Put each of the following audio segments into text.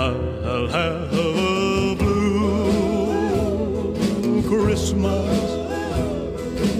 I'll have a blue Christmas.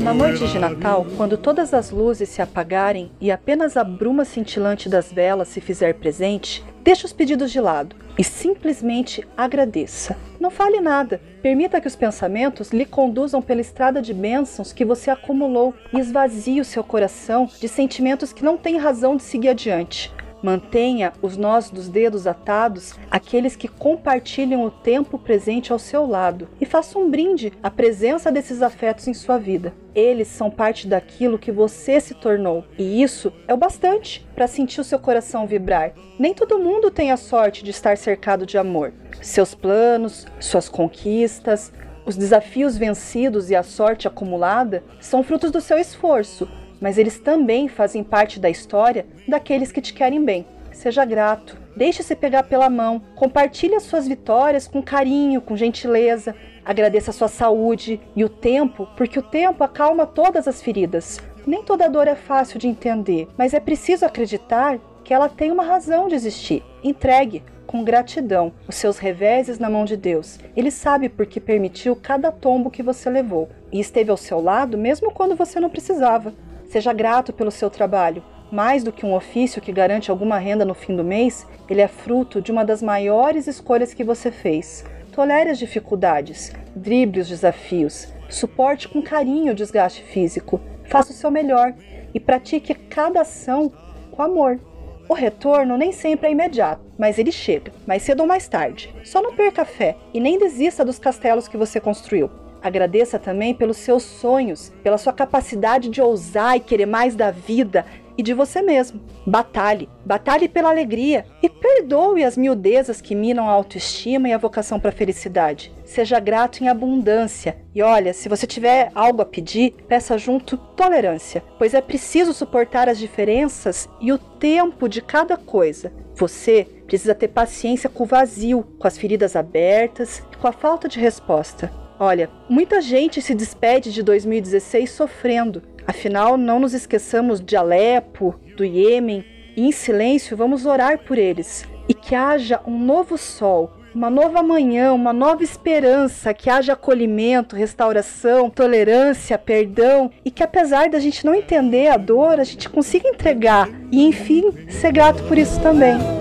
Na noite de Natal, quando todas as luzes se apagarem e apenas a bruma cintilante das velas se fizer presente, deixe os pedidos de lado e simplesmente agradeça. Não fale nada. Permita que os pensamentos lhe conduzam pela estrada de bênçãos que você acumulou e esvazie o seu coração de sentimentos que não têm razão de seguir adiante. Mantenha os nós dos dedos atados aqueles que compartilham o tempo presente ao seu lado e faça um brinde à presença desses afetos em sua vida. Eles são parte daquilo que você se tornou, e isso é o bastante para sentir o seu coração vibrar. Nem todo mundo tem a sorte de estar cercado de amor. Seus planos, suas conquistas, os desafios vencidos e a sorte acumulada são frutos do seu esforço mas eles também fazem parte da história daqueles que te querem bem. Seja grato, deixe-se pegar pela mão, compartilhe as suas vitórias com carinho, com gentileza, agradeça a sua saúde e o tempo, porque o tempo acalma todas as feridas. Nem toda dor é fácil de entender, mas é preciso acreditar que ela tem uma razão de existir. Entregue com gratidão os seus reveses na mão de Deus. Ele sabe por que permitiu cada tombo que você levou e esteve ao seu lado mesmo quando você não precisava. Seja grato pelo seu trabalho. Mais do que um ofício que garante alguma renda no fim do mês, ele é fruto de uma das maiores escolhas que você fez. Tolere as dificuldades, drible os desafios, suporte com carinho o desgaste físico, faça o seu melhor e pratique cada ação com amor. O retorno nem sempre é imediato, mas ele chega, mais cedo ou mais tarde. Só não perca a fé e nem desista dos castelos que você construiu. Agradeça também pelos seus sonhos, pela sua capacidade de ousar e querer mais da vida e de você mesmo. Batalhe, batalhe pela alegria e perdoe as miudezas que minam a autoestima e a vocação para a felicidade. Seja grato em abundância e olha, se você tiver algo a pedir, peça junto tolerância, pois é preciso suportar as diferenças e o tempo de cada coisa. Você precisa ter paciência com o vazio, com as feridas abertas e com a falta de resposta. Olha, muita gente se despede de 2016 sofrendo. Afinal, não nos esqueçamos de Alepo, do Iêmen, e em silêncio vamos orar por eles. E que haja um novo sol, uma nova manhã, uma nova esperança, que haja acolhimento, restauração, tolerância, perdão e que apesar da gente não entender a dor, a gente consiga entregar e enfim ser grato por isso também.